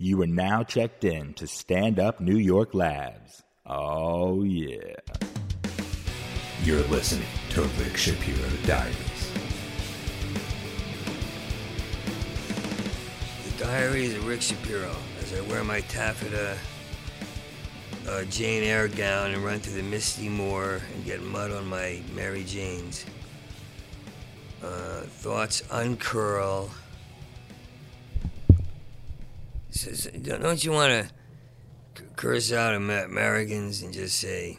You are now checked in to Stand Up New York Labs. Oh, yeah. You're listening to Rick Shapiro Diaries. The Diaries of Rick Shapiro as I wear my taffeta uh, Jane Eyre gown and run through the misty moor and get mud on my Mary Janes. Uh, thoughts uncurl. Don't you want to curse out Amer- Americans and just say,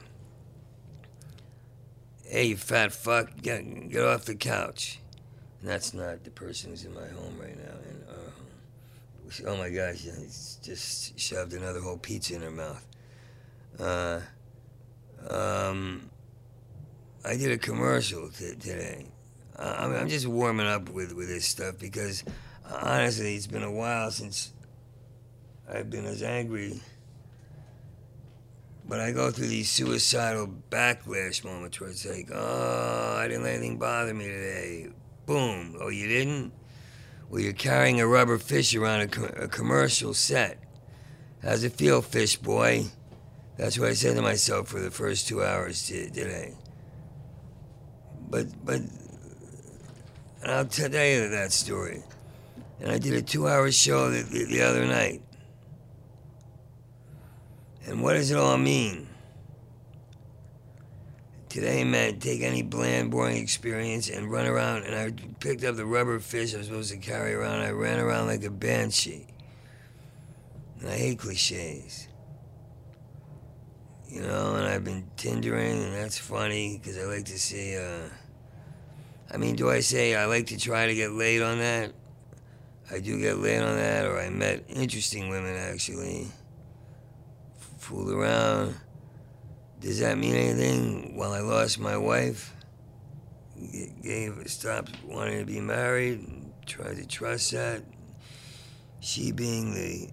hey, you fat fuck, get, get off the couch? And that's not the person who's in my home right now. And, uh, oh my gosh, just shoved another whole pizza in her mouth. Uh, um, I did a commercial t- today. I mean, I'm just warming up with, with this stuff because honestly, it's been a while since I've been as angry. But I go through these suicidal backlash moments where it's like, oh, I didn't let anything bother me today. Boom. Oh, you didn't? Well, you're carrying a rubber fish around a, co- a commercial set. How's it feel, fish boy? That's what I said to myself for the first two hours today. But, but, and I'll tell you that story. And I did a two hour show the, the, the other night. And what does it all mean? Today meant take any bland, boring experience and run around. And I picked up the rubber fish I was supposed to carry around. I ran around like a banshee. And I hate cliches. You know, and I've been Tindering, and that's funny because I like to see. Uh, I mean, do I say I like to try to get laid on that? I do get laid on that, or I met interesting women actually. Fooled around. Does that mean anything? Well, I lost my wife. Gave stopped wanting to be married. Tried to trust that. She being the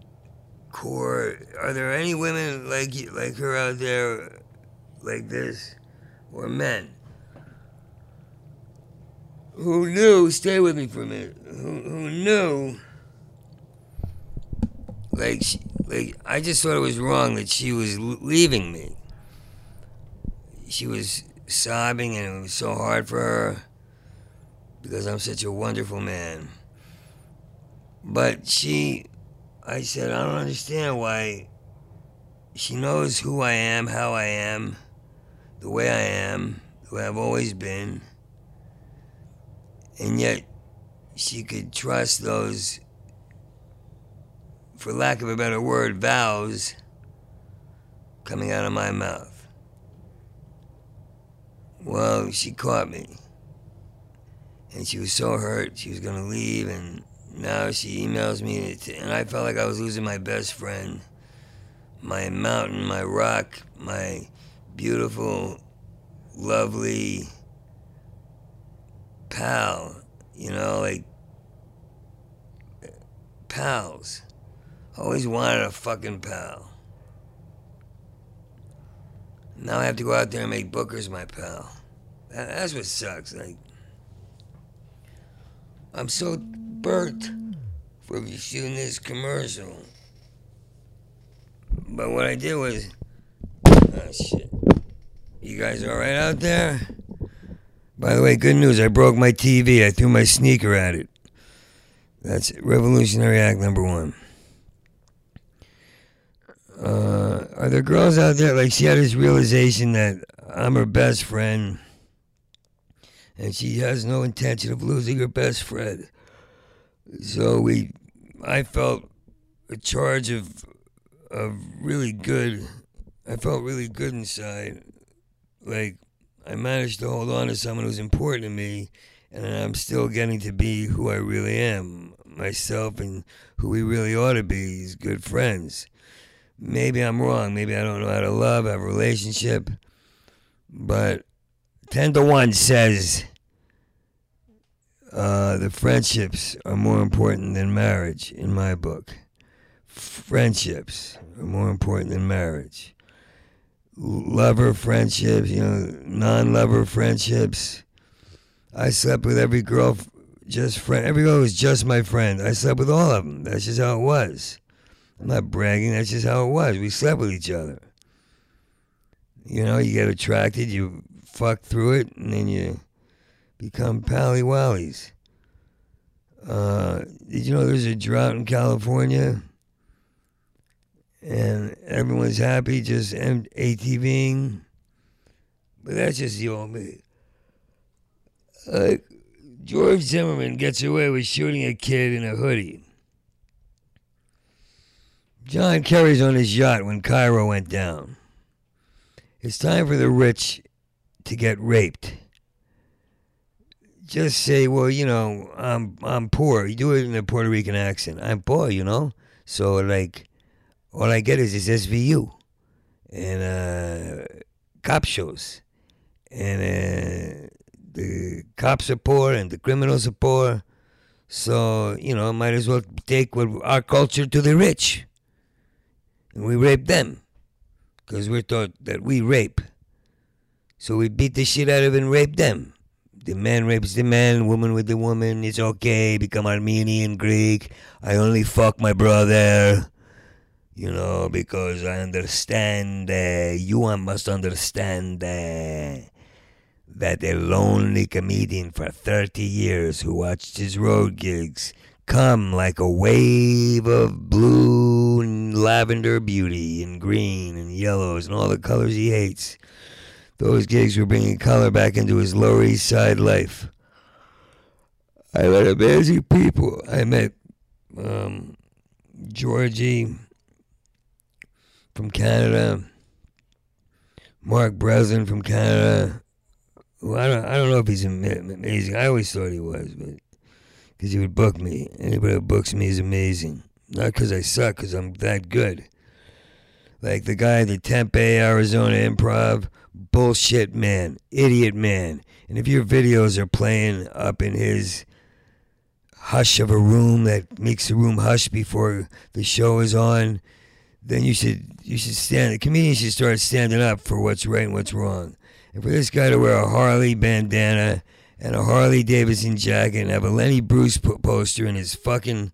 core. Are there any women like like her out there, like this, or men? Who knew? Stay with me for a minute. Who, who knew? Like, she, like I just thought it was wrong that she was leaving me. She was sobbing, and it was so hard for her because I'm such a wonderful man. But she, I said, I don't understand why. She knows who I am, how I am, the way I am, the way I've always been and yet she could trust those, for lack of a better word, vows coming out of my mouth. Well, she caught me. And she was so hurt, she was going to leave, and now she emails me, and I felt like I was losing my best friend, my mountain, my rock, my beautiful, lovely, pal, you know, like pals. Always wanted a fucking pal. Now I have to go out there and make Booker's my pal. That, that's what sucks. Like, I'm so burnt for shooting this commercial. But what I did was, oh shit. You guys all right out there? By the way, good news. I broke my TV. I threw my sneaker at it. That's Revolutionary Act number one. Uh, are there girls out there like she had this realization that I'm her best friend, and she has no intention of losing her best friend. So we, I felt a charge of, of really good. I felt really good inside, like I managed to hold on to someone who's important to me, and I'm still getting to be who I really am, myself, and who we really ought to be as good friends. Maybe I'm wrong. Maybe I don't know how to love, have a relationship, but ten to one says uh, the friendships are more important than marriage in my book. Friendships are more important than marriage lover friendships, you know, non-lover friendships. I slept with every girl, just friend. Every girl was just my friend. I slept with all of them. That's just how it was. I'm not bragging. That's just how it was. We slept with each other. You know, you get attracted, you fuck through it, and then you become pally wallies. Uh, did you know there's a drought in California? And everyone's happy just ATVing. But that's just the old me. Like, George Zimmerman gets away with shooting a kid in a hoodie. John Kerry's on his yacht when Cairo went down. It's time for the rich to get raped. Just say, well, you know, I'm I'm poor. You do it in a Puerto Rican accent. I'm poor, you know. So like, all I get is this SVU and uh, cop shows, and uh, the cops are poor and the criminals are poor. So you know, might as well take our culture to the rich, and we rape them because we're taught that we rape. So we beat the shit out of and rape them. The man rapes the man, woman with the woman. It's okay. Become Armenian, Greek. I only fuck my brother. You know, because I understand. Uh, you must understand uh, that a lonely comedian for 30 years who watched his road gigs come like a wave of blue and lavender beauty and green and yellows and all the colors he hates. Those gigs were bringing color back into his Lower East Side life. I met amazing people. I met um, Georgie from Canada, Mark Breslin from Canada. Well, I don't, I don't know if he's amazing. I always thought he was, but because he would book me. Anybody who books me is amazing. Not because I suck, because I'm that good. Like the guy at the Tempe, Arizona Improv, bullshit man, idiot man. And if your videos are playing up in his hush of a room that makes the room hush before the show is on, then you should you should stand. The comedian should start standing up for what's right and what's wrong. And for this guy to wear a Harley bandana and a Harley Davidson jacket and have a Lenny Bruce poster in his fucking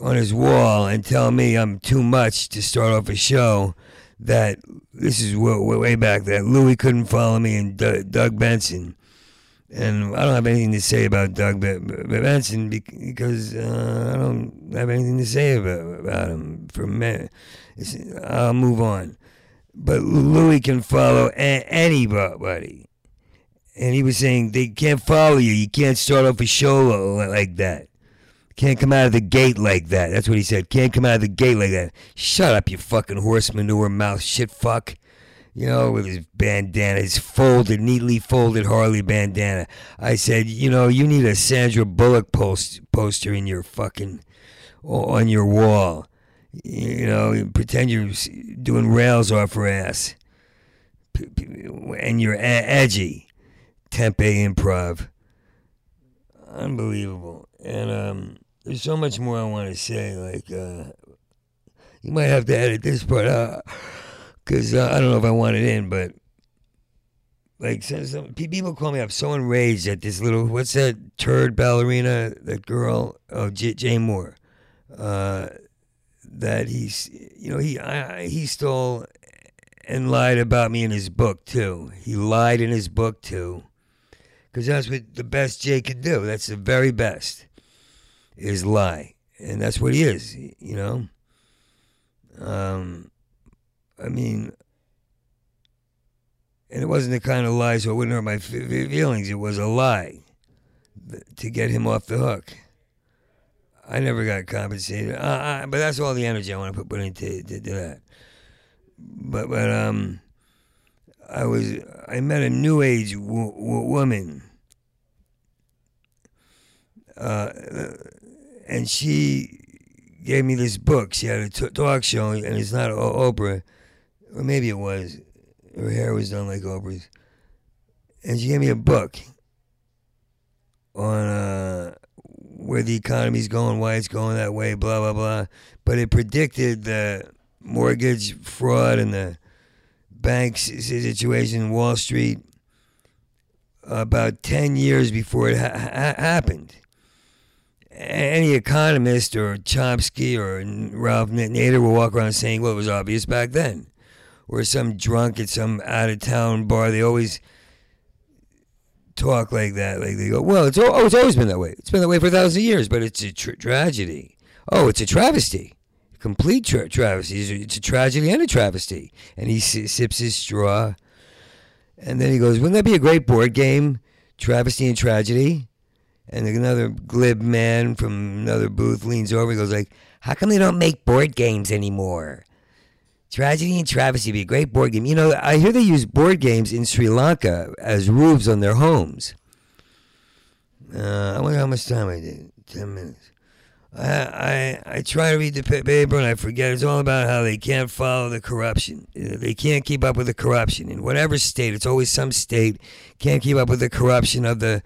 on his wall and tell me I'm too much to start off a show that this is way, back that Louis couldn't follow me and Doug Benson. And I don't have anything to say about Doug Benson because uh, I don't have anything to say about, about him. For me, I'll move on. But Louis can follow anybody and he was saying they can't follow you. You can't start off a show like that. Can't come out of the gate like that. That's what he said. Can't come out of the gate like that. Shut up, you fucking horse manure mouth shit fuck. You know, with his bandana, his folded, neatly folded Harley bandana. I said, you know, you need a Sandra Bullock post poster in your fucking on your wall. You know, pretend you're doing rails off her ass, and you're edgy. Tempe Improv. Unbelievable. And um, there's so much more I want to say. Like, uh, you might have to edit this part out because uh, I don't know if I want it in, but like some, people call me up so enraged at this little what's that turd ballerina that girl oh J- Jane Moore uh, that he's you know he I, he stole and lied about me in his book too he lied in his book too because that's what the best Jay can do. That's the very best is lie, and that's what he is. You know. Um, I mean, and it wasn't the kind of lie so it wouldn't hurt my feelings. It was a lie to get him off the hook. I never got compensated, uh, I, but that's all the energy I want to put, put into to, to that. But but um I was I met a new age w- w- woman, uh, and she gave me this book. She had a t- talk show, and it's not Oprah, or maybe it was. Her hair was done like Oprah's, and she gave me a book on uh, where the economy's going, why it's going that way, blah blah blah. But it predicted the mortgage fraud and the banks situation, in Wall Street, about 10 years before it ha- happened. any economist or Chomsky or Ralph Nader will walk around saying, well, it was obvious back then. Or some drunk at some out of town bar, they always talk like that. Like they go, well, it's, oh, it's always been that way. It's been that way for a thousand years, but it's a tra- tragedy. Oh, it's a travesty. Complete tra- travesty. It's a tragedy and a travesty. And he s- sips his straw. And then he goes, wouldn't that be a great board game? Travesty and tragedy? And another glib man from another booth leans over and goes like, how come they don't make board games anymore? Tragedy and Travesty would be a great board game. You know, I hear they use board games in Sri Lanka as roofs on their homes. Uh, I wonder how much time I did. Ten minutes. I, I I try to read the paper and I forget. It's all about how they can't follow the corruption. They can't keep up with the corruption in whatever state. It's always some state can't keep up with the corruption of the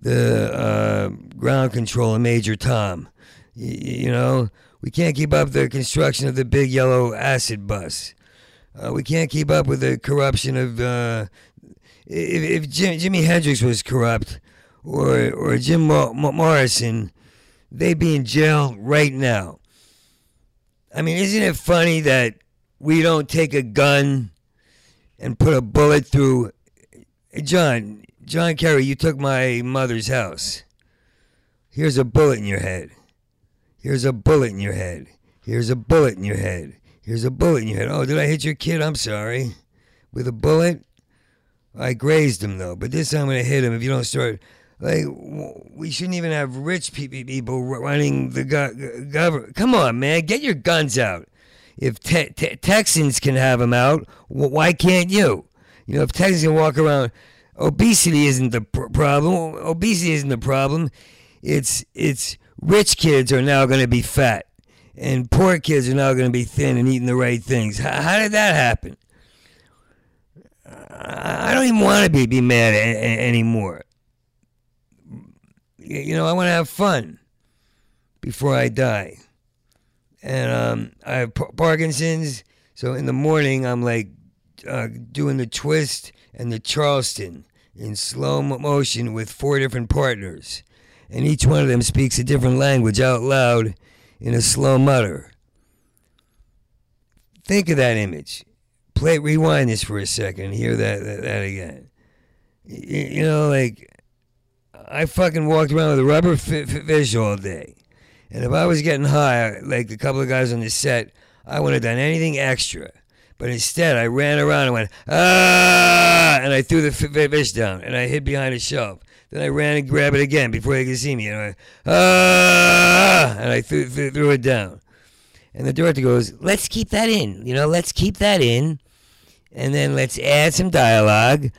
the uh, ground control of Major Tom. You know, we can't keep up the construction of the big yellow acid bus. Uh, we can't keep up with the corruption of. Uh, if if Jim, Jimi Hendrix was corrupt, or or Jim Morrison, they'd be in jail right now. I mean, isn't it funny that we don't take a gun and put a bullet through? John, John Kerry, you took my mother's house. Here's a bullet in your head. Here's a bullet in your head. Here's a bullet in your head. Here's a bullet in your head. Oh, did I hit your kid? I'm sorry. With a bullet? I grazed him, though. But this time I'm going to hit him if you don't start. Like, we shouldn't even have rich people running the government. Come on, man. Get your guns out. If te- te- Texans can have them out, why can't you? You know, if Texans can walk around obesity isn't the pr- problem. Obesity isn't the problem. It's it's rich kids are now going to be fat, and poor kids are now going to be thin and eating the right things. How, how did that happen? I don't even want to be be mad a- a- anymore. You know, I want to have fun before I die, and um, I have Parkinson's. So in the morning, I'm like uh, doing the twist and the Charleston in slow motion with four different partners. And each one of them speaks a different language out loud in a slow mutter. Think of that image. Play, rewind this for a second hear that, that, that again. You, you, know, like, I fucking walked around with a rubber fish all day. And if I was getting high, like a couple of guys on the set, I wouldn't have done anything extra. But instead, I ran around and went, ah, and I threw the fish down and I hid behind a shelf. Then I ran and grabbed it again before they could see me. And I ah, and I threw, threw it down. And the director goes, let's keep that in. You know, let's keep that in. And then let's add some dialogue.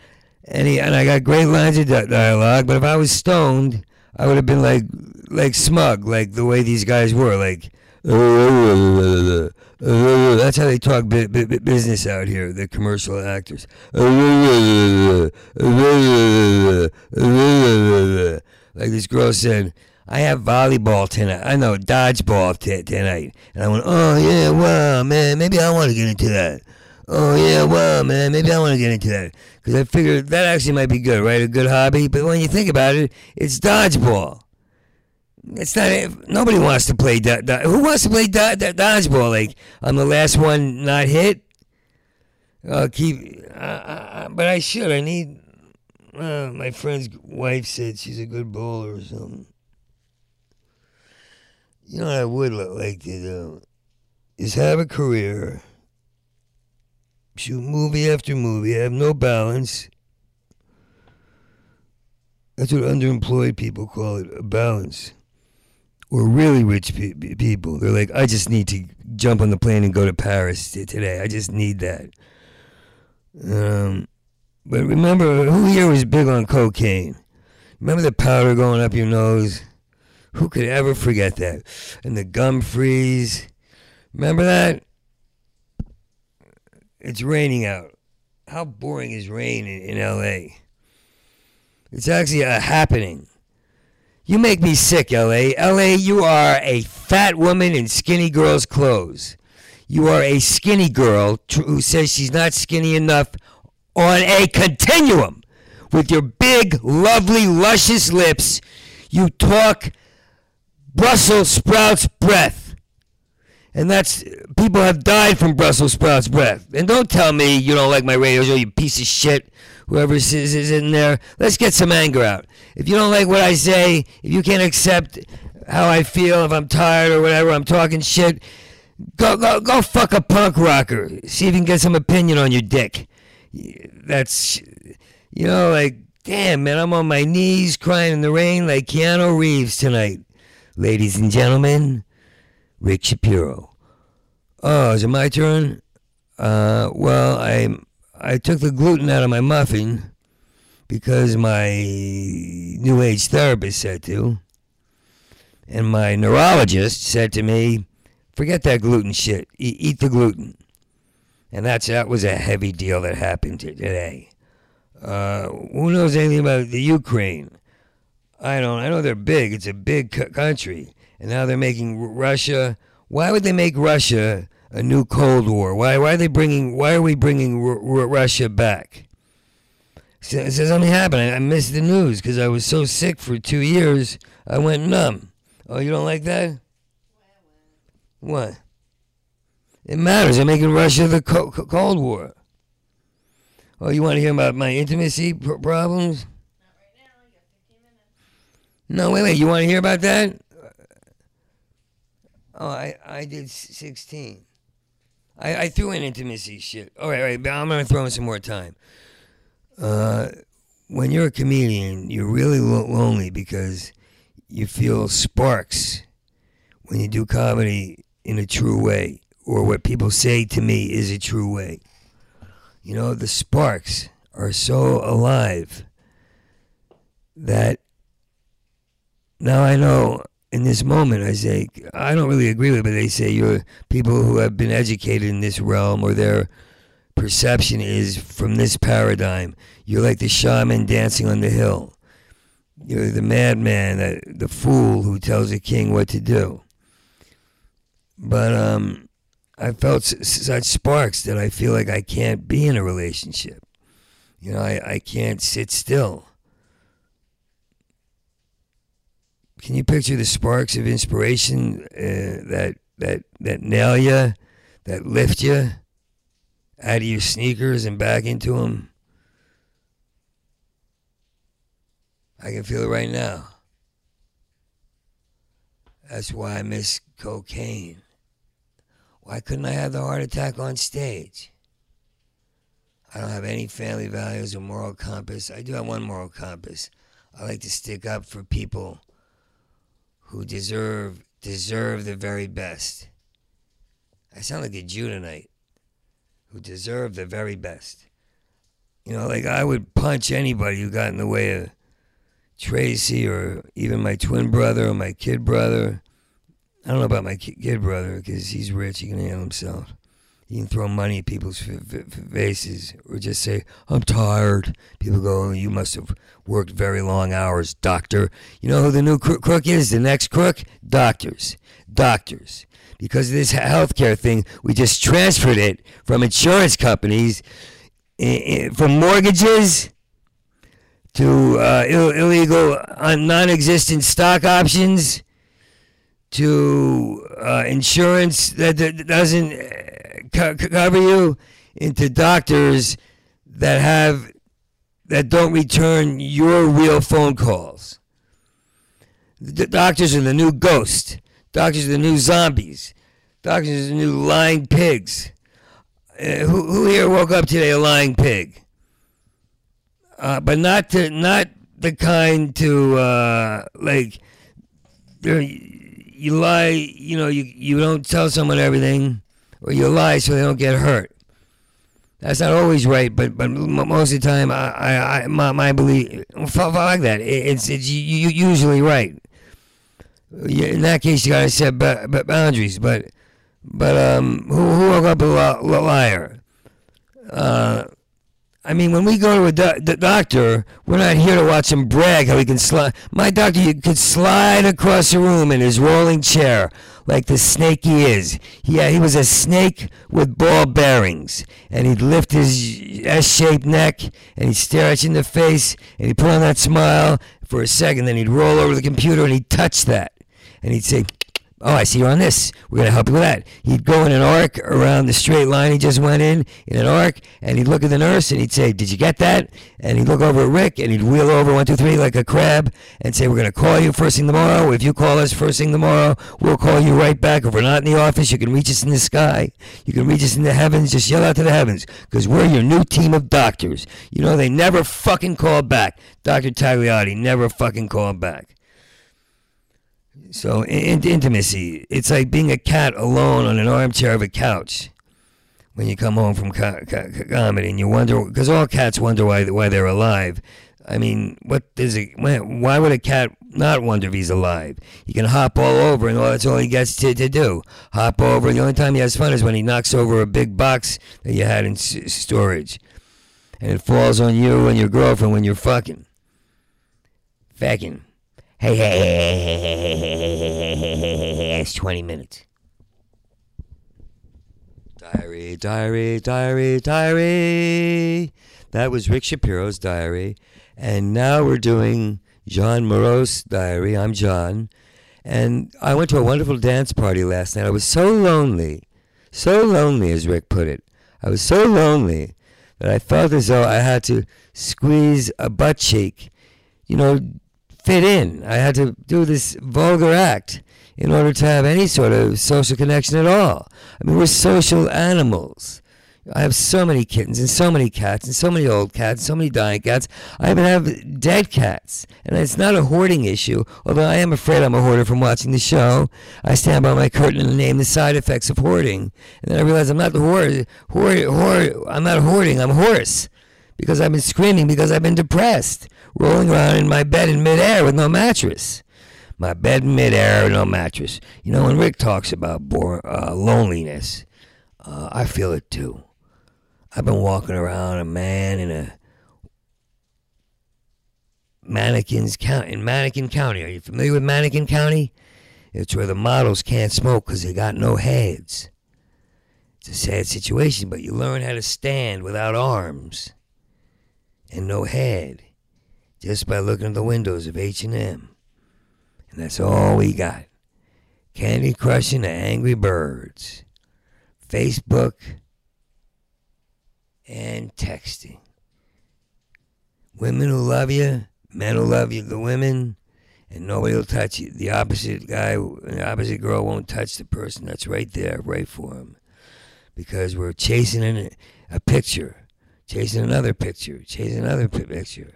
And, he, and I got great lines of dialogue. But if I was stoned, I would have been like, like smug, like the way these guys were. Like, that's how they talk business out here, the commercial actors. Like this girl said, I have volleyball tonight. I know, dodgeball t- tonight. And I went, oh, yeah, wow, man, maybe I want to get into that. Oh, yeah, wow, man, maybe I want to get into that. Because I figured that actually might be good, right? A good hobby. But when you think about it, it's dodgeball. It's not. Nobody wants to play. Do, do, who wants to play do, dodgeball? Like I'm the last one not hit. I'll keep. Uh, uh, but I should. I need. Uh, my friend's wife said she's a good bowler or something. You know what I would like to do is have a career, shoot movie after movie, I have no balance. That's what underemployed people call it, a balance or really rich pe- people. They're like, I just need to jump on the plane and go to Paris t- today. I just need that. Um, but remember, who here was big on cocaine? Remember the powder going up your nose? Who could ever forget that? And the gum freeze. Remember that? It's raining out. How boring is rain in, in LA? It's actually a happening. You make me sick, LA. LA, you are a fat woman in skinny girl's clothes. You are a skinny girl who says she's not skinny enough on a continuum. With your big, lovely, luscious lips, you talk Brussels sprouts breath. And that's people have died from Brussels sprouts breath. And don't tell me you don't like my radio show, you piece of shit. Whoever is, is in there, let's get some anger out. If you don't like what I say, if you can't accept how I feel, if I'm tired or whatever, I'm talking shit. Go go go fuck a punk rocker. See if you can get some opinion on your dick. That's you know like damn man, I'm on my knees crying in the rain like Keanu Reeves tonight. Ladies and gentlemen, Rick Shapiro. Oh, is it my turn? Uh, well, I I took the gluten out of my muffin because my new age therapist said to. And my neurologist said to me, forget that gluten shit. E- eat the gluten. And that's that was a heavy deal that happened today. Uh, who knows anything about the Ukraine? I don't. I know they're big. It's a big c- country, and now they're making Russia. Why would they make Russia a new Cold War? Why? Why are they bringing? Why are we bringing R- R- Russia back? So, so something happened. I, I missed the news because I was so sick for two years. I went numb. Oh, you don't like that? What? It matters. They're making Russia the co- co- Cold War. Oh, you want to hear about my intimacy pr- problems? No, wait, wait. You want to hear about that? Oh, I, I did 16. I, I threw in intimacy shit. All right, all right. I'm going to throw in some more time. Uh, when you're a comedian, you're really lo- lonely because you feel sparks when you do comedy in a true way, or what people say to me is a true way. You know, the sparks are so alive that now I know in this moment I say I don't really agree with it, but they say you're people who have been educated in this realm or their perception is from this paradigm. You're like the shaman dancing on the hill. You're the madman, the, the fool who tells the king what to do. But um, I felt such sparks that I feel like I can't be in a relationship. You know, I, I can't sit still. Can you picture the sparks of inspiration uh, that that that nail you, that lift you out of your sneakers and back into them? I can feel it right now. That's why I miss cocaine. Why couldn't I have the heart attack on stage? I don't have any family values or moral compass. I do have one moral compass. I like to stick up for people who deserve deserve the very best. I sound like a Jew tonight. Who deserve the very best. You know, like I would punch anybody who got in the way of Tracy or even my twin brother or my kid brother. I don't know about my kid brother because he's rich. He can handle himself. He can throw money at people's faces or just say, I'm tired. People go, oh, You must have worked very long hours, doctor. You know who the new cro- crook is? The next crook? Doctors. Doctors. Because of this healthcare thing, we just transferred it from insurance companies, from mortgages to uh, Ill- illegal, uh, non existent stock options to uh, insurance that, that doesn't cover you into doctors that have that don't return your real phone calls. The doctors are the new ghost. Doctors are the new zombies. Doctors are the new lying pigs. Uh, who, who here woke up today a lying pig? Uh, but not to not the kind to uh, like you lie you know you you don't tell someone everything or you lie so they don't get hurt. That's not always right but but most of the time i i, I my, my belief like that. It, it's it's you, usually right. In that case you gotta set boundaries but but um who who woke up a li- liar? Uh I mean, when we go to a do- the doctor, we're not here to watch him brag how he can slide. My doctor could slide across the room in his rolling chair like the snake he is. Yeah, he was a snake with ball bearings, and he'd lift his S-shaped neck and he'd stare at you in the face and he'd put on that smile for a second. Then he'd roll over the computer and he'd touch that, and he'd say, Oh, I see you're on this. We're going to help you with that. He'd go in an arc around the straight line he just went in, in an arc, and he'd look at the nurse and he'd say, Did you get that? And he'd look over at Rick and he'd wheel over one, two, three like a crab and say, We're going to call you first thing tomorrow. If you call us first thing tomorrow, we'll call you right back. If we're not in the office, you can reach us in the sky. You can reach us in the heavens. Just yell out to the heavens because we're your new team of doctors. You know, they never fucking called back. Dr. Tagliotti never fucking called back. So in- intimacy, it's like being a cat alone on an armchair of a couch when you come home from co- co- comedy and you wonder because all cats wonder why why they're alive. I mean, what is it? Why would a cat not wonder if he's alive? He can hop all over, and all that's all he gets to, to do. Hop over. The only time he has fun is when he knocks over a big box that you had in s- storage, and it falls on you and your girlfriend when you're fucking. Fucking. Hey, hey, hey, hey, hey, hey, hey, hey, hey, hey, it's 20 minutes. Diary, diary, diary, diary. That was Rick Shapiro's diary. And now we're doing John Moreau's diary. I'm John. And I went to a wonderful dance party last night. I was so lonely. So lonely, as Rick put it. I was so lonely that I felt as though I had to squeeze a butt cheek, you know, fit in. I had to do this vulgar act in order to have any sort of social connection at all. I mean, we're social animals. I have so many kittens and so many cats and so many old cats, and so many dying cats. I even have dead cats. And it's not a hoarding issue, although I am afraid I'm a hoarder from watching the show. I stand by my curtain and name the side effects of hoarding. And then I realize I'm not the hoard, hoard, hoard I'm not hoarding, I'm hoarse. Because I've been screaming because I've been depressed, rolling around in my bed in midair with no mattress. My bed in midair, with no mattress. You know, when Rick talks about bore, uh, loneliness, uh, I feel it too. I've been walking around a man in a Mannequins County in Mannequin County. Are you familiar with Mannequin County? It's where the models can't smoke because they got no heads. It's a sad situation, but you learn how to stand without arms and no head just by looking at the windows of H&M. And that's all we got. Candy crushing the angry birds. Facebook and texting. Women who love you, men who love you, the women, and nobody will touch you. The opposite guy, the opposite girl won't touch the person that's right there, right for him. Because we're chasing a picture, chasing another picture, chasing another picture.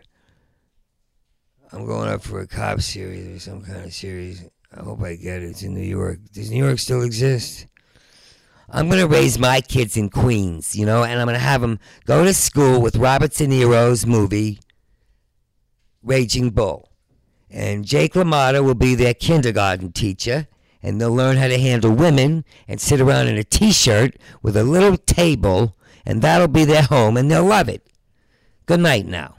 I'm going up for a cop series or some kind of series. I hope I get it. It's in New York. Does New York still exist? I'm going to raise my kids in Queens, you know, and I'm going to have them go to school with Robert De Niro's movie, Raging Bull. And Jake LaMotta will be their kindergarten teacher, and they'll learn how to handle women and sit around in a t shirt with a little table, and that'll be their home, and they'll love it. Good night now.